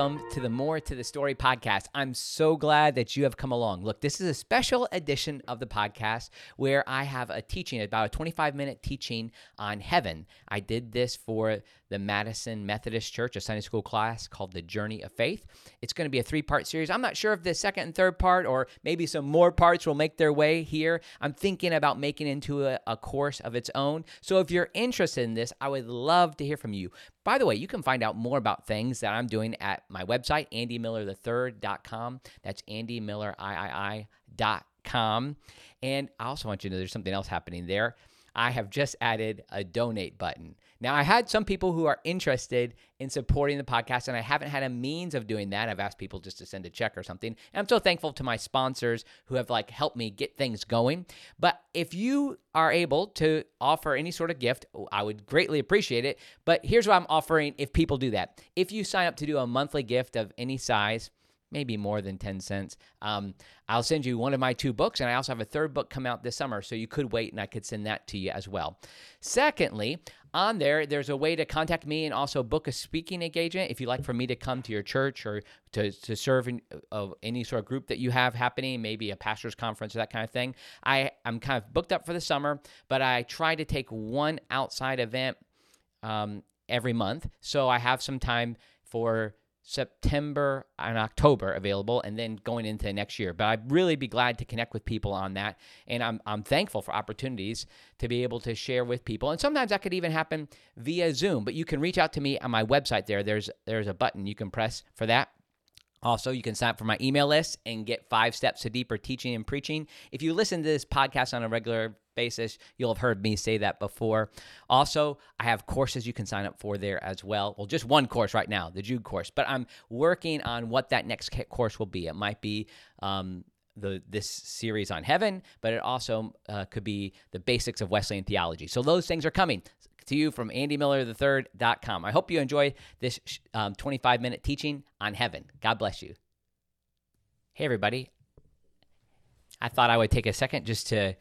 welcome to the More to the Story podcast. I'm so glad that you have come along. Look, this is a special edition of the podcast where I have a teaching, about a 25 minute teaching on heaven. I did this for the Madison Methodist Church, a Sunday school class called The Journey of Faith. It's going to be a three part series. I'm not sure if the second and third part, or maybe some more parts, will make their way here. I'm thinking about making into a, a course of its own. So if you're interested in this, I would love to hear from you. By the way, you can find out more about things that I'm doing at my website, andymillerthird.com. That's andymilleriii.com. And I also want you to know there's something else happening there. I have just added a donate button. Now, I had some people who are interested in supporting the podcast, and I haven't had a means of doing that. I've asked people just to send a check or something. And I'm so thankful to my sponsors who have like helped me get things going. But if you are able to offer any sort of gift, oh, I would greatly appreciate it. But here's what I'm offering if people do that. If you sign up to do a monthly gift of any size, maybe more than 10 cents. Um, I'll send you one of my two books, and I also have a third book come out this summer, so you could wait and I could send that to you as well. Secondly, on there, there's a way to contact me and also book a speaking engagement if you'd like for me to come to your church or to, to serve in uh, any sort of group that you have happening, maybe a pastor's conference or that kind of thing. I, I'm kind of booked up for the summer, but I try to take one outside event um, every month. So I have some time for September and October available, and then going into next year. But I'd really be glad to connect with people on that, and I'm I'm thankful for opportunities to be able to share with people. And sometimes that could even happen via Zoom. But you can reach out to me on my website. There, there's there's a button you can press for that. Also, you can sign up for my email list and get five steps to deeper teaching and preaching. If you listen to this podcast on a regular basis, you'll have heard me say that before. Also, I have courses you can sign up for there as well. Well, just one course right now, the Jude course, but I'm working on what that next course will be. It might be um, the this series on heaven, but it also uh, could be the basics of Wesleyan theology. So those things are coming to you from andymillerthird.com. I hope you enjoy this um, 25 minute teaching on heaven. God bless you. Hey, everybody. I thought I would take a second just to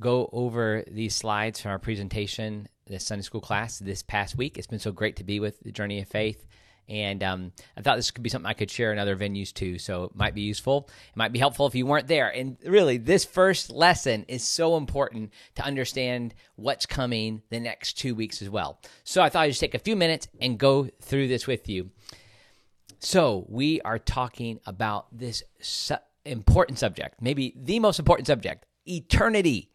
go over these slides from our presentation, the Sunday school class this past week. It's been so great to be with the Journey of Faith. And um, I thought this could be something I could share in other venues too. So it might be useful. It might be helpful if you weren't there. And really, this first lesson is so important to understand what's coming the next two weeks as well. So I thought I'd just take a few minutes and go through this with you. So we are talking about this su- important subject, maybe the most important subject eternity,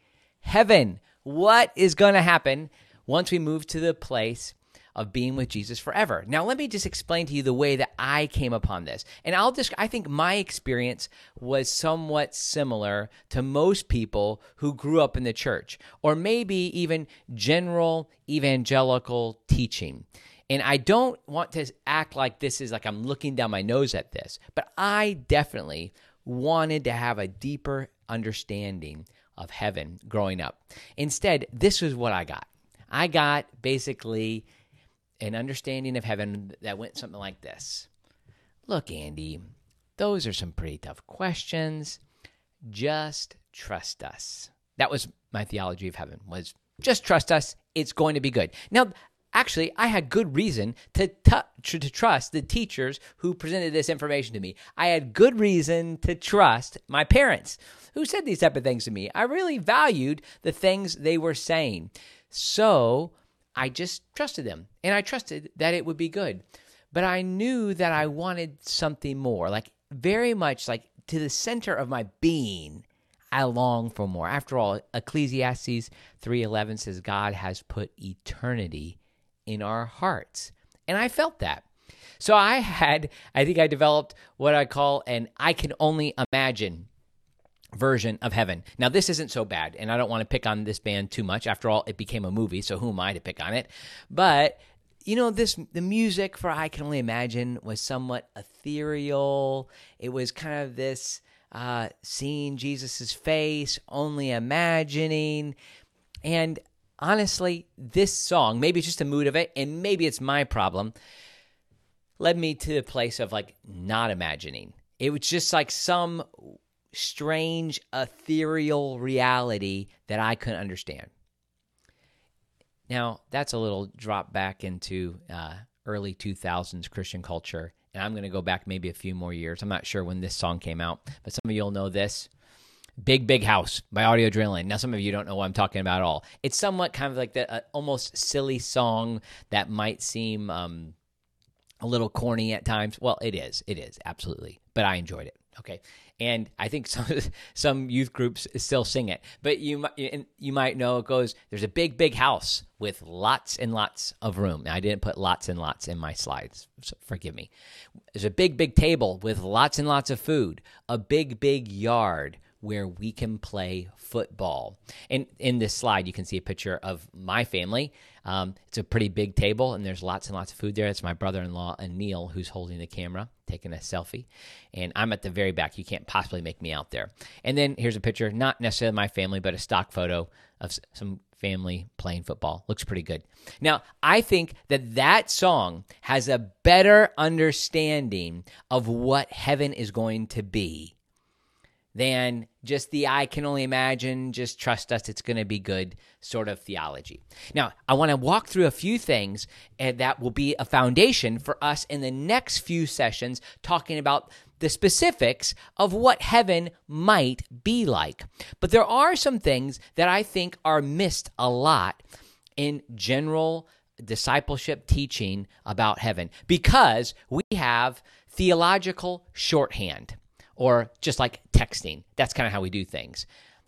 heaven. What is going to happen once we move to the place of being with Jesus forever. Now, let me just explain to you the way that I came upon this. And I'll just, I think my experience was somewhat similar to most people who grew up in the church, or maybe even general evangelical teaching. And I don't want to act like this is like I'm looking down my nose at this, but I definitely wanted to have a deeper understanding of heaven growing up. Instead, this was what I got. I got basically an understanding of heaven that went something like this Look, Andy, those are some pretty tough questions. Just trust us. That was my theology of heaven was just trust us. It's going to be good. Now, actually, I had good reason to, t- to trust the teachers who presented this information to me. I had good reason to trust my parents who said these type of things to me. I really valued the things they were saying. So I just trusted them and I trusted that it would be good. But I knew that I wanted something more, like very much like to the center of my being. I long for more. After all, Ecclesiastes 3:11 says God has put eternity in our hearts. And I felt that. So I had I think I developed what I call an I can only imagine version of heaven. Now, this isn't so bad, and I don't want to pick on this band too much. After all, it became a movie, so who am I to pick on it? But you know, this the music for I Can Only Imagine was somewhat ethereal. It was kind of this uh, seeing Jesus's face, only imagining, and honestly, this song, maybe it's just the mood of it, and maybe it's my problem, led me to a place of like not imagining. It was just like some strange, ethereal reality that I couldn't understand. Now, that's a little drop back into uh, early 2000s Christian culture. and I'm going to go back maybe a few more years. I'm not sure when this song came out, but some of you'll know this. Big Big House by Audio Adrenaline. Now, some of you don't know what I'm talking about at all. It's somewhat kind of like the uh, almost silly song that might seem um, a little corny at times. Well, it is. It is, absolutely. But I enjoyed it. Okay. And I think some some youth groups still sing it. But you you might know it goes there's a big big house with lots and lots of room. Now, I didn't put lots and lots in my slides. So forgive me. There's a big big table with lots and lots of food, a big big yard where we can play football. And in this slide, you can see a picture of my family. Um, it's a pretty big table, and there's lots and lots of food there. It's my brother in law, Anil, who's holding the camera, taking a selfie. And I'm at the very back. You can't possibly make me out there. And then here's a picture, not necessarily my family, but a stock photo of some family playing football. Looks pretty good. Now, I think that that song has a better understanding of what heaven is going to be than just the I can only imagine, just trust us, it's going to be good sort of theology. Now, I want to walk through a few things eh, that will be a foundation for us in the next few sessions talking about the specifics of what heaven might be like. But there are some things that I think are missed a lot in general discipleship teaching about heaven because we have theological shorthand or just like texting. That's kind of how we do things.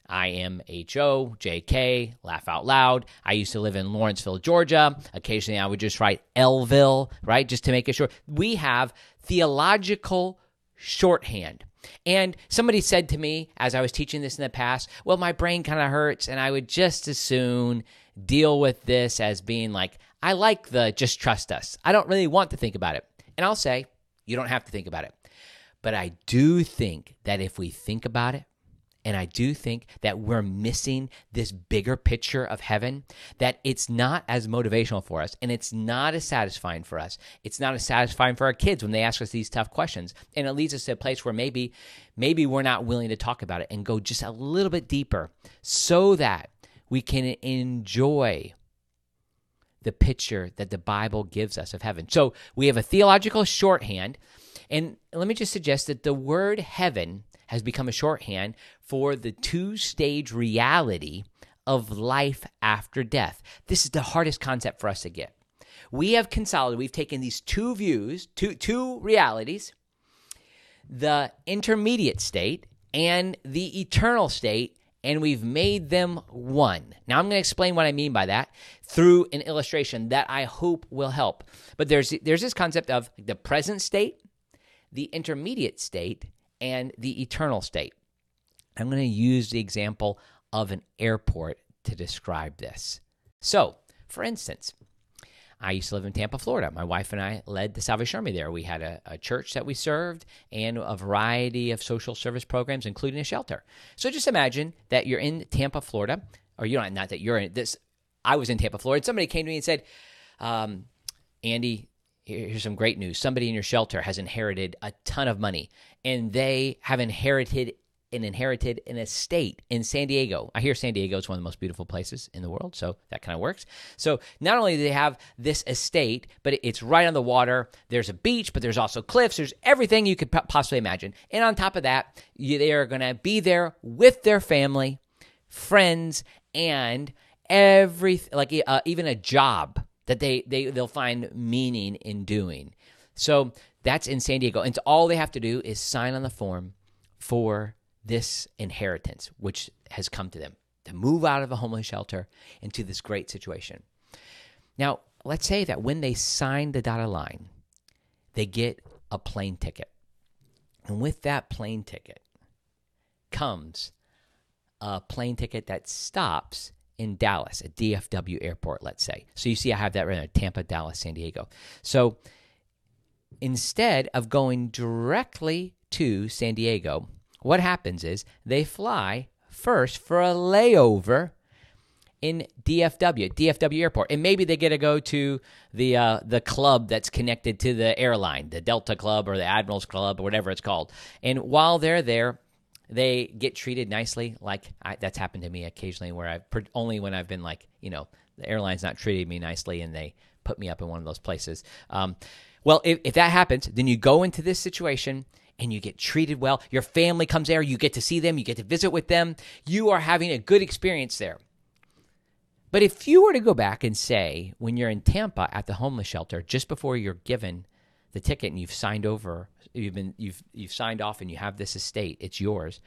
I am H-O, J-K, laugh out loud. I used to live in Lawrenceville, Georgia. Occasionally I would just write Elville, right? Just to make it short. We have theological shorthand. And somebody said to me as I was teaching this in the past, well, my brain kind of hurts, and I would just as soon deal with this as being like, I like the just trust us. I don't really want to think about it. And I'll say, you don't have to think about it. But I do think that if we think about it, and I do think that we're missing this bigger picture of heaven, that it's not as motivational for us and it's not as satisfying for us. It's not as satisfying for our kids when they ask us these tough questions. And it leads us to a place where maybe, maybe we're not willing to talk about it and go just a little bit deeper so that we can enjoy the picture that the Bible gives us of heaven. So we have a theological shorthand and let me just suggest that the word heaven has become a shorthand for the two stage reality of life after death. This is the hardest concept for us to get. We have consolidated, we've taken these two views, two, two realities, the intermediate state and the eternal state, and we've made them one. Now, I'm going to explain what I mean by that through an illustration that I hope will help. But there's, there's this concept of the present state the intermediate state and the eternal state. I'm going to use the example of an airport to describe this. So, for instance, I used to live in Tampa, Florida. My wife and I led the Salvation Army there. We had a, a, church that we served and a variety of social service programs, including a shelter. So just imagine that you're in Tampa, Florida, or you're not, not that you're in this. I was in Tampa, Florida. Somebody came to me and said, um, Andy, here's some great news. Somebody in your shelter has inherited a ton of money, and they have inherited and inherited an estate in San Diego. I hear San Diego is one of the most beautiful places in the world, so that kind of works. So not only do they have this estate, but it's right on the water. There's a beach, but there's also cliffs. There's everything you could possibly imagine. And on top of that, they are going to be there with their family, friends, and every like uh, even a job that they, they they'll find meaning in doing. So that's in San Diego. And all they have to do is sign on the form for this inheritance, which has come to them to move out of a homeless shelter into this great situation. Now, let's say that when they sign the dotted line, they get a plane ticket. And with that plane ticket comes a plane ticket that stops in Dallas, at DFW airport, let's say. So you see, I have that right there Tampa, Dallas, San Diego. So instead of going directly to San Diego, what happens is they fly first for a layover in DFW, DFW airport, and maybe they get to go to the uh, the club that's connected to the airline, the Delta Club or the Admirals Club or whatever it's called. And while they're there, they get treated nicely. Like I, that's happened to me occasionally, where I've only when I've been like you know the airline's not treating me nicely and they put me up in one of those places. Um, well, if, if that happens, then you go into this situation and you get treated well. Your family comes there, you get to see them, you get to visit with them. You are having a good experience there. But if you were to go back and say, when you're in Tampa at the homeless shelter, just before you're given the ticket and you've signed over, you've been you've you've signed off and you have this estate, it's yours.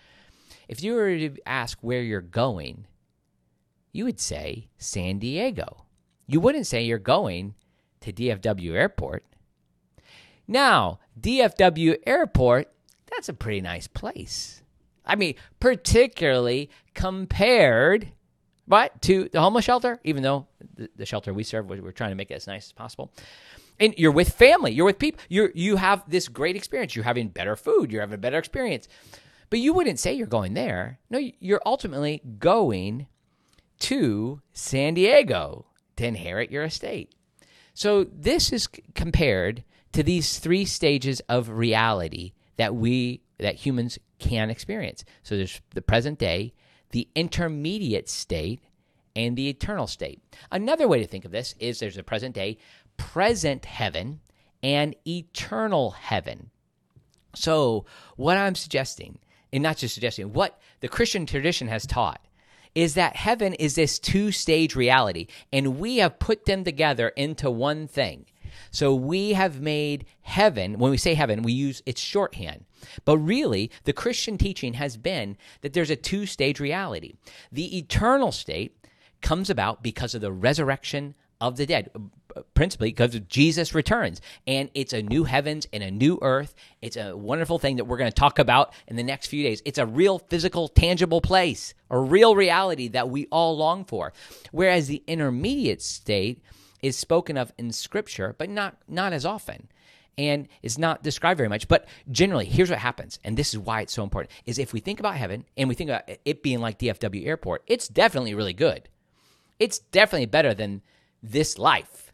If you were to ask where you're going, you would say San Diego. You wouldn't say you're going to DFW Airport. Now, DFW Airport, that's a pretty nice place. I mean, particularly compared but to the homeless shelter, even though the, the shelter we serve, we're trying to make it as nice as possible. And you're with family, you're with people, you you have this great experience. You're having better food, you're having a better experience. But you wouldn't say you're going there. No, you're ultimately going to San Diego to inherit your estate. So this is compared to these three stages of reality that we that humans can experience. So there's the present day, the intermediate state, and the eternal state. Another way to think of this is there's a present day, present heaven, and eternal heaven. So, what I'm suggesting, and not just suggesting, what the Christian tradition has taught is that heaven is this two stage reality, and we have put them together into one thing. So we have made heaven, when we say heaven, we use its shorthand. But really, the Christian teaching has been that there's a two stage reality. The eternal state comes about because of the resurrection of the dead, principally because Jesus returns. And it's a new heavens and a new earth. It's a wonderful thing that we're going to talk about in the next few days. It's a real physical, tangible place, a real reality that we all long for. Whereas the intermediate state is spoken of in Scripture, but not, not as often and is not described very much. But generally, here's what happens, and this is why it's so important: is if we think about heaven and we think about it being like DFW Airport, it's definitely really good. It's definitely better than this life,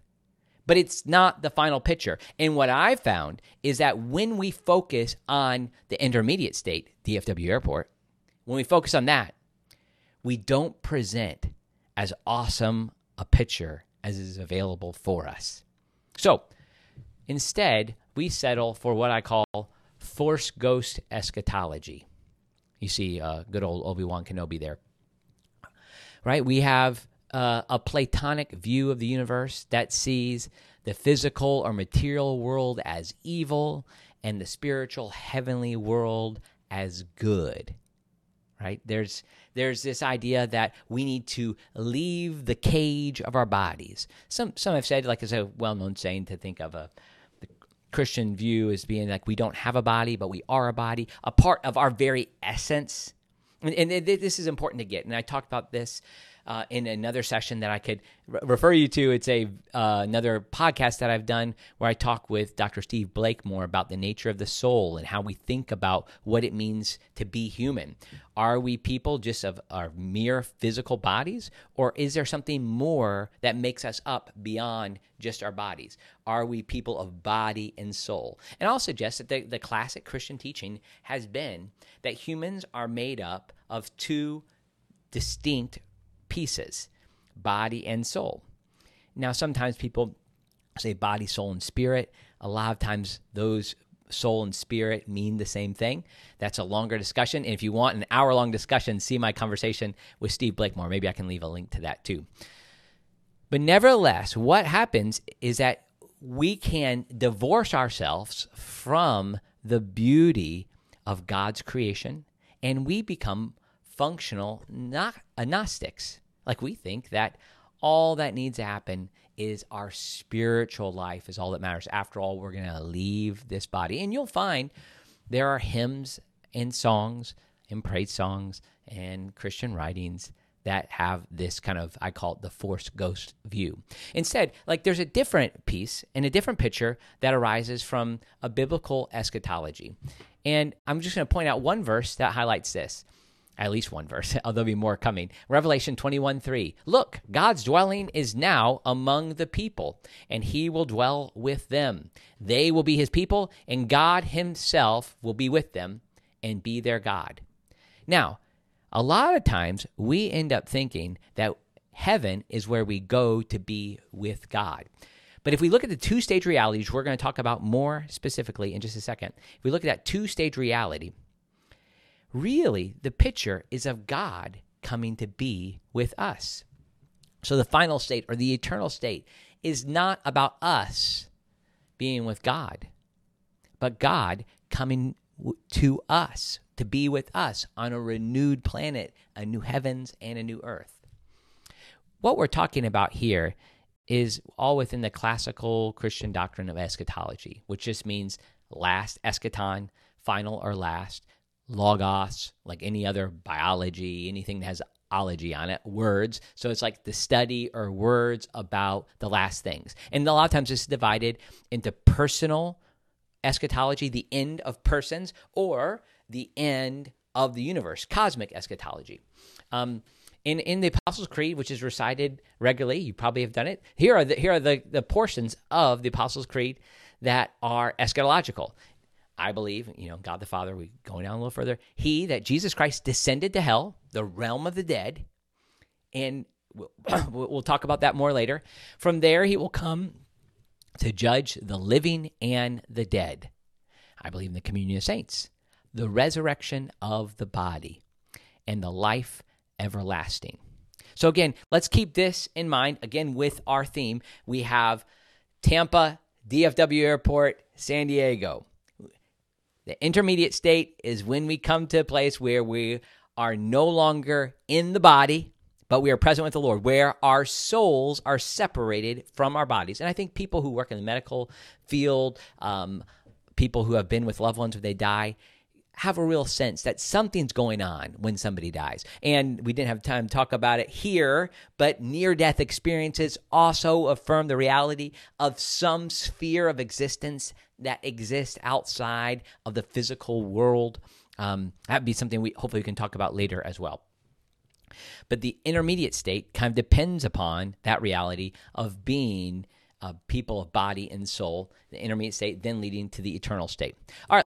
but it's not the final picture. And what I've found is that when we focus on the intermediate state, DFW Airport, when we focus on that, we don't present as awesome a picture as is available for us. So Instead, we settle for what I call Force Ghost eschatology. You see, uh, good old Obi Wan Kenobi there. Right? We have uh, a Platonic view of the universe that sees the physical or material world as evil and the spiritual heavenly world as good right there's there's this idea that we need to leave the cage of our bodies some some have said like it's a well-known saying to think of a Christian view as being like we don't have a body, but we are a body, a part of our very essence. And, and this is important to get. And I talked about this uh, in another session that I could re- refer you to. It's a uh, another podcast that I've done where I talk with Dr. Steve Blakemore about the nature of the soul and how we think about what it means to be human. Are we people just of our mere physical bodies, or is there something more that makes us up beyond just our bodies? Are we people of body and soul? And I'll suggest that the, the classic Christian teaching has been that humans are made up of two distinct pieces body and soul. Now, sometimes people say body, soul, and spirit. A lot of times, those soul and spirit mean the same thing. That's a longer discussion. And if you want an hour long discussion, see my conversation with Steve Blakemore. Maybe I can leave a link to that too. But nevertheless, what happens is that we can divorce ourselves from the beauty of God's creation and we become functional agnostics. Like we think that all that needs to happen is our spiritual life is all that matters. After all, we're going to leave this body. And you'll find there are hymns and songs and praise songs and Christian writings that have this kind of I call it the force ghost view. Instead, like there's a different piece and a different picture that arises from a biblical eschatology. And I'm just going to point out one verse that highlights this at least one verse, although there'll be more coming. Revelation 21 3. Look, God's dwelling is now among the people, and he will dwell with them. They will be his people, and God himself will be with them and be their God. Now, a lot of times we end up thinking that heaven is where we go to be with God. But if we look at the two stage realities, we're going to talk about more specifically in just a second. If we look at that two stage reality, really the picture is of God coming to be with us. So the final state or the eternal state is not about us being with God, but God coming to us to be with us on a renewed planet, a new heavens and a new earth. What we're talking about here is all within the classical Christian doctrine of eschatology, which just means last eschaton, final or last, logos, like any other biology, anything that has ology on it, words. So it's like the study or words about the last things. And a lot of times it's divided into personal eschatology, the end of persons, or the end of the universe, cosmic eschatology. Um, in, in the Apostles' Creed, which is recited regularly, you probably have done it. Here are the here are the, the portions of the Apostles' Creed that are eschatological. I believe, you know, God the Father, we going down a little further, he that Jesus Christ descended to hell, the realm of the dead, and we'll, we'll talk about that more later. From there, he will come to judge the living and the dead. I believe in the communion of saints, the resurrection of the body, and the life everlasting. So, again, let's keep this in mind. Again, with our theme, we have Tampa, DFW Airport, San Diego. The intermediate state is when we come to a place where we are no longer in the body, but we are present with the Lord, where our souls are separated from our bodies. And I think people who work in the medical field, um, people who have been with loved ones when they die, have a real sense that something's going on when somebody dies. And we didn't have time to talk about it here, but near death experiences also affirm the reality of some sphere of existence that exists outside of the physical world. Um, that'd be something we hopefully we can talk about later as well. But the intermediate state kind of depends upon that reality of being a people of body and soul, the intermediate state, then leading to the eternal state. All right.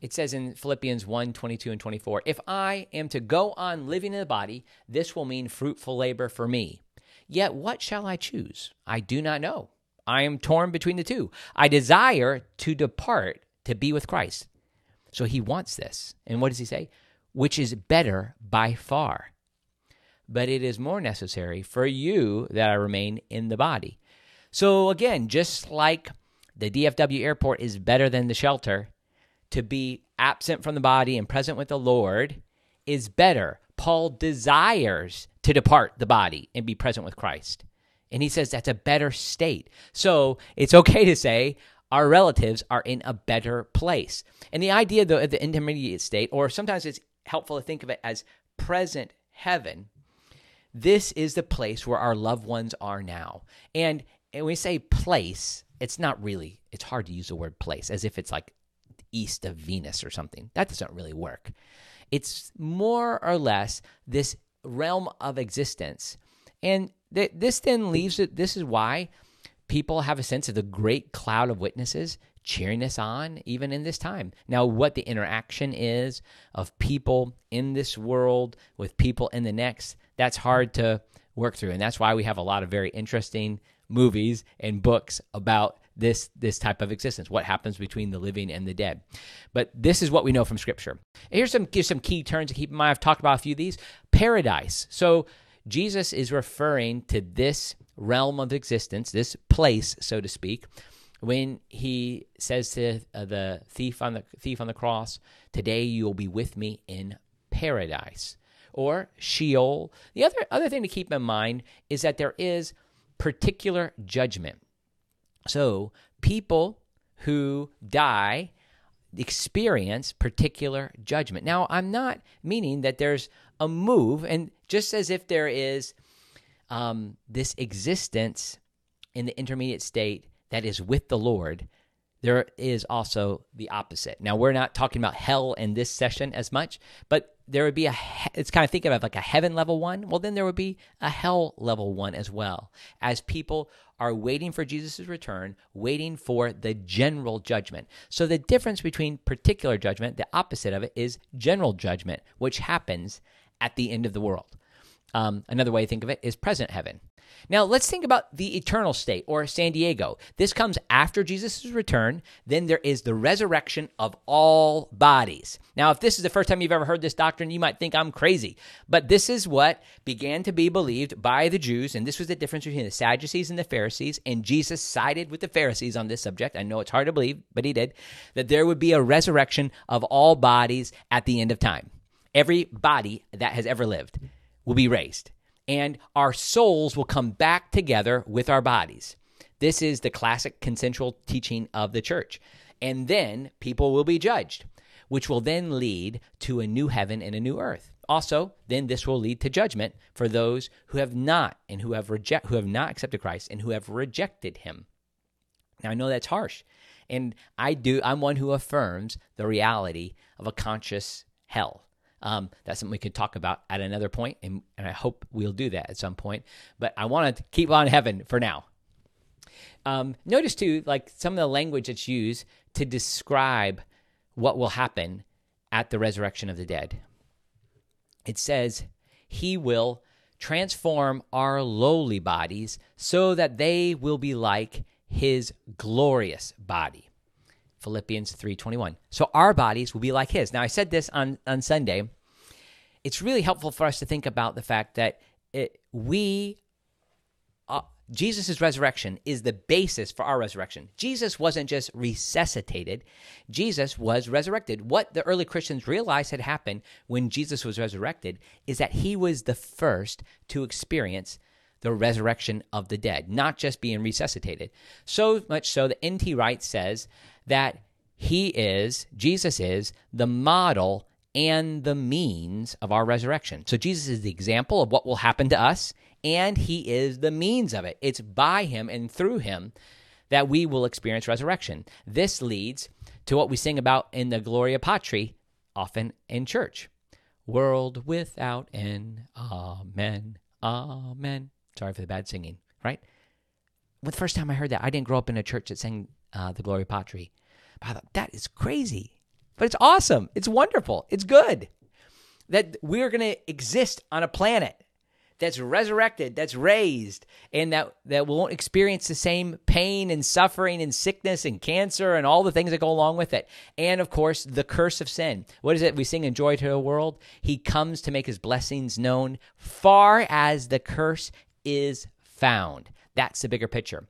It says in Philippians 1 22 and 24, If I am to go on living in the body, this will mean fruitful labor for me. Yet what shall I choose? I do not know. I am torn between the two. I desire to depart to be with Christ. So he wants this. And what does he say? Which is better by far. But it is more necessary for you that I remain in the body. So again, just like the DFW airport is better than the shelter, to be absent from the body and present with the Lord is better. Paul desires to depart the body and be present with Christ. And he says that's a better state. So it's okay to say our relatives are in a better place. And the idea, though, of the intermediate state, or sometimes it's helpful to think of it as present heaven, this is the place where our loved ones are now. And, and when we say place, it's not really, it's hard to use the word place as if it's like east of Venus or something. That doesn't really work. It's more or less this realm of existence. And th- this then leaves it. This is why people have a sense of the great cloud of witnesses cheering us on, even in this time. Now, what the interaction is of people in this world with people in the next, that's hard to work through. And that's why we have a lot of very interesting movies and books about this this type of existence what happens between the living and the dead. But this is what we know from scripture. Here's some give some key terms to keep in mind. I've talked about a few of these. Paradise. So jesus is referring to this realm of existence this place so to speak when he says to uh, the thief on the thief on the cross today you will be with me in paradise. Or sheol. The other other thing to keep in mind is that there is particular judgment so people who die experience particular judgment. Now, I'm not meaning that there's a move, and just as if there is um, this existence in the intermediate state that is with the Lord, there is also the opposite. Now, we're not talking about hell in this session as much, but there would be a, it's kind of thinking of like a heaven level one. Well, then there would be a hell level one as well, as people are waiting for Jesus' return, waiting for the general judgment. So, the difference between particular judgment, the opposite of it, is general judgment, which happens at the end of the world. Um, another way to think of it is present heaven. Now, let's think about the eternal state or San Diego. This comes after Jesus' return. Then there is the resurrection of all bodies. Now, if this is the first time you've ever heard this doctrine, you might think I'm crazy. But this is what began to be believed by the Jews. And this was the difference between the Sadducees and the Pharisees. And Jesus sided with the Pharisees on this subject. I know it's hard to believe, but he did. That there would be a resurrection of all bodies at the end of time. Every body that has ever lived will be raised and our souls will come back together with our bodies. This is the classic consensual teaching of the church. And then people will be judged, which will then lead to a new heaven and a new earth. Also, then this will lead to judgment for those who have not and who have reject who have not accepted Christ and who have rejected him. Now I know that's harsh. And I do I'm one who affirms the reality of a conscious hell. Um, that's something we could talk about at another point, and, and I hope we'll do that at some point. But I want to keep on heaven for now. Um, notice too, like some of the language that's used to describe what will happen at the resurrection of the dead. It says, He will transform our lowly bodies so that they will be like His glorious body. Philippians 3:21. So our bodies will be like his. Now I said this on on Sunday. It's really helpful for us to think about the fact that it, we uh, Jesus' resurrection is the basis for our resurrection. Jesus wasn't just resuscitated, Jesus was resurrected. What the early Christians realized had happened when Jesus was resurrected is that he was the first to experience the resurrection of the dead, not just being resuscitated. So much so that N.T. Wright says that he is, Jesus is, the model and the means of our resurrection. So Jesus is the example of what will happen to us, and he is the means of it. It's by him and through him that we will experience resurrection. This leads to what we sing about in the Gloria Patri, often in church. World without end. Amen. Amen. Sorry for the bad singing, right? Well, the first time I heard that, I didn't grow up in a church that sang uh, the Gloria Patri. But I thought, that is crazy. But it's awesome. It's wonderful. It's good that we're going to exist on a planet that's resurrected, that's raised, and that, that won't experience the same pain and suffering and sickness and cancer and all the things that go along with it. And of course, the curse of sin. What is it we sing in Joy to the World? He comes to make his blessings known far as the curse is found. That's the bigger picture.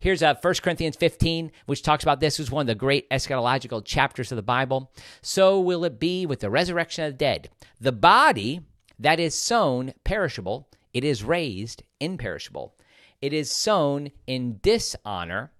Here's uh, 1 Corinthians 15, which talks about this. is one of the great eschatological chapters of the Bible. So will it be with the resurrection of the dead. The body that is sown perishable, it is raised imperishable. It is sown in dishonor,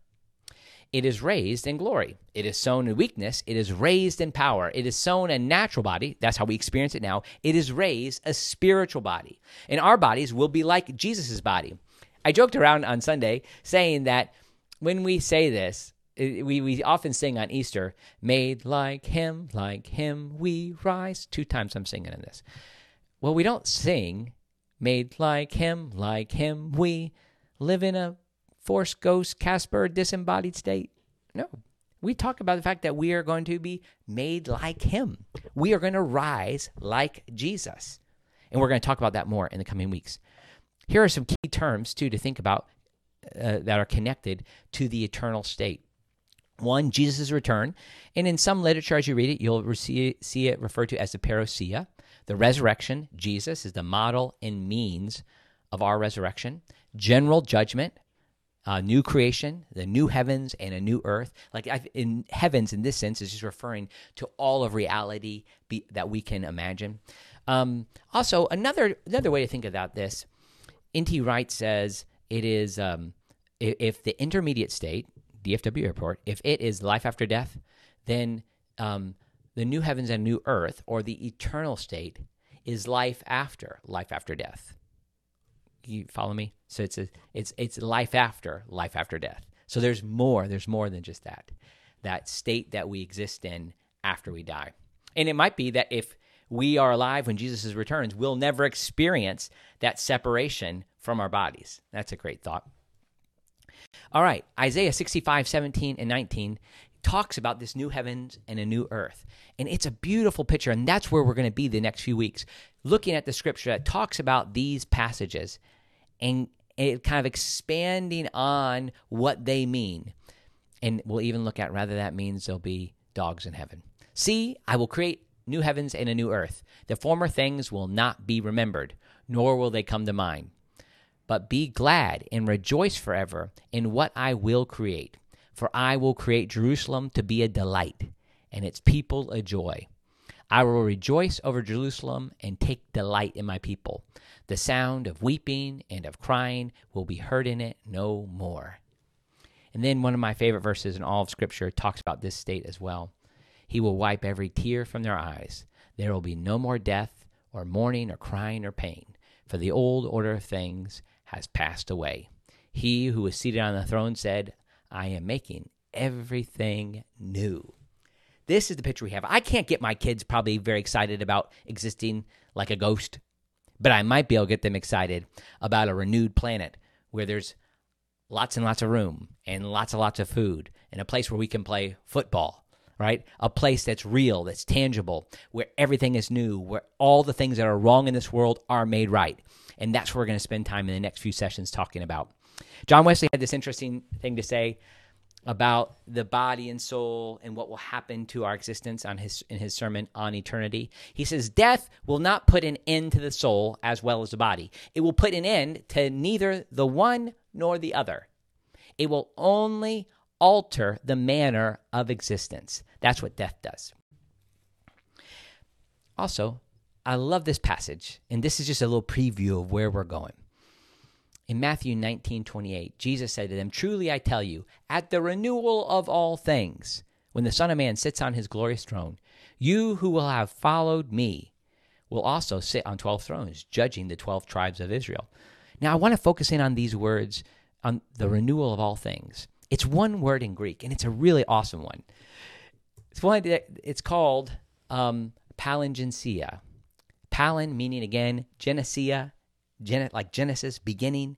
it is raised in glory. It is sown in weakness, it is raised in power. It is sown a natural body, that's how we experience it now. It is raised a spiritual body. And our bodies will be like Jesus' body. I joked around on Sunday saying that when we say this, eh, we, we often sing on Easter, made like him, like him we rise. Two times I'm singing in this. Well, we don't sing, made like him, like him we live in a force ghost Casper disembodied state. No. We talk about the fact that we are going to be made like him. We are going to rise like Jesus. And we're going to talk about that more in the coming weeks. Here are some key terms, too, to think about uh, that are connected to the eternal state. One, Jesus' return. And in some literature, as you read it, you'll see, see it referred to as the parousia. The resurrection, Jesus is the model and means of our resurrection. General judgment, uh, new creation, the new heavens and a new earth. Like in heavens, in this sense, is just referring to all of reality be, that we can imagine. Um, also, another another way to think about this N.T. Wright says it is um, if the intermediate state, DFW airport, if it is life after death, then um, the new heavens and new earth, or the eternal state, is life after life after death. You follow me? So it's a, it's it's life after life after death. So there's more. There's more than just that. That state that we exist in after we die. And it might be that if we are alive when Jesus returns, we'll never experience that separation from our bodies. That's a great thought. All right, Isaiah 65, 17, and 19 talks about this new heavens and a new earth. And it's a beautiful picture. And that's where we're going to be the next few weeks, looking at the scripture that talks about these passages and it kind of expanding on what they mean. And we'll even look at rather that means there'll be dogs in heaven. See, I will create new heavens and a new earth. The former things will not be remembered, nor will they come to mind. But be glad and rejoice forever in what I will create. For I will create Jerusalem to be a delight, and its people a joy. I will rejoice over Jerusalem and take delight in my people. The sound of weeping and of crying will be heard in it no more. And then one of my favorite verses in all of Scripture talks about this state as well. He will wipe every tear from their eyes. There will be no more death, or mourning, or crying, or pain, for the old order of things has passed away. He who was seated on the throne said, I am making everything new. This is the picture we have. I can't get my kids probably very excited about existing like a ghost, but I might be able to get them excited about a renewed planet where there's lots and lots of room and lots and lots of food and a place where we can play football right? A place that's real, that's tangible, where everything is new, where all the things that are wrong in this world are made right. And that's what we're going to spend time in the next few sessions talking about. John Wesley had this interesting thing to say about the body and soul and what will happen to our existence on his in his sermon on eternity. He says death will not put an end to the soul as well as the body. It will put an end to neither the one nor the other. It will only alter the manner of existence. That's what death does. Also, I love this passage, and this is just a little preview of where we're going. In Matthew 19 28, Jesus said to them, Truly I tell you, at the renewal of all things, when the Son of Man sits on his glorious throne, you who will have followed me will also sit on 12 thrones, judging the 12 tribes of Israel. Now, I want to focus in on these words on the renewal of all things. It's one word in Greek, and it's a really awesome one. It's one that it's called um. Palin meaning again genesia, gen- like Genesis, beginning.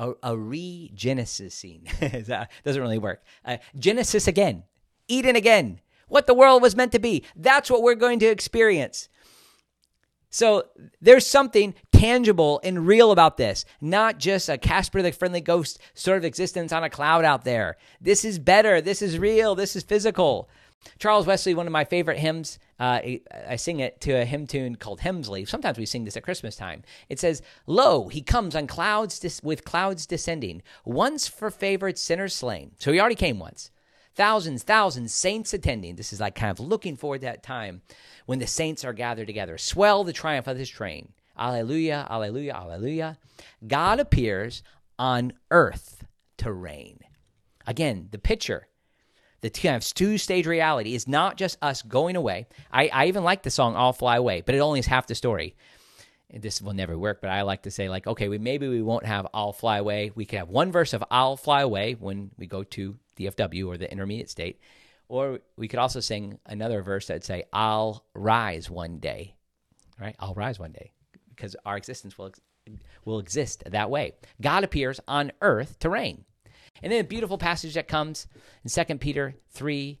A, a regenesising that doesn't really work. Uh, Genesis again, Eden again. What the world was meant to be. That's what we're going to experience. So there's something tangible and real about this, not just a Casper the Friendly Ghost sort of existence on a cloud out there. This is better. This is real. This is physical. Charles Wesley, one of my favorite hymns, uh, I sing it to a hymn tune called Helmsley. Sometimes we sing this at Christmas time. It says, Lo, he comes on clouds with clouds descending, once for favored sinners slain. So he already came once. Thousands, thousands, saints attending. This is like kind of looking forward that time when the saints are gathered together. Swell the triumph of his train. Alleluia, alleluia, alleluia. God appears on earth to reign. Again, the picture, the kind of two stage reality is not just us going away. I, I even like the song I'll Fly Away, but it only is half the story. This will never work, but I like to say, like, okay, we, maybe we won't have I'll Fly Away. We could have one verse of I'll Fly Away when we go to DFW or the intermediate state. Or we could also sing another verse that'd say, I'll rise one day, right? I'll rise one day because our existence will, will exist that way. God appears on earth to reign. And then a beautiful passage that comes in 2 Peter 3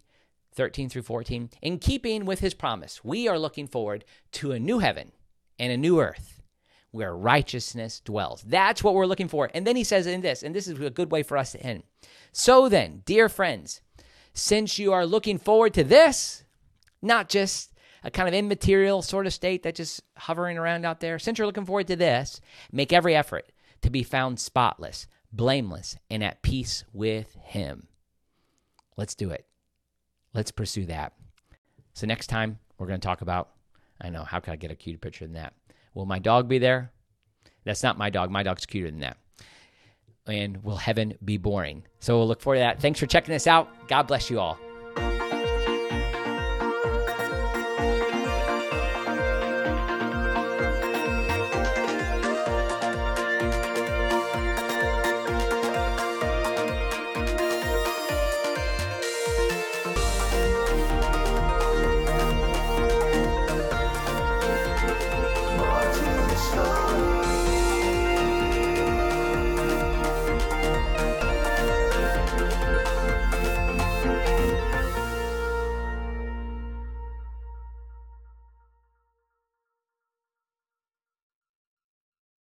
13 through 14. In keeping with his promise, we are looking forward to a new heaven and a new earth where righteousness dwells. That's what we're looking for. And then he says in this, and this is a good way for us to end. So then, dear friends, since you are looking forward to this, not just a kind of immaterial sort of state that just hovering around out there, since you're looking forward to this, make every effort to be found spotless, blameless, and at peace with Him. Let's do it. Let's pursue that. So, next time, we're going to talk about I know, how can I get a cuter picture than that? Will my dog be there? That's not my dog. My dog's cuter than that and will heaven be boring? So we'll look forward to that. Thanks for checking this out. God bless you all.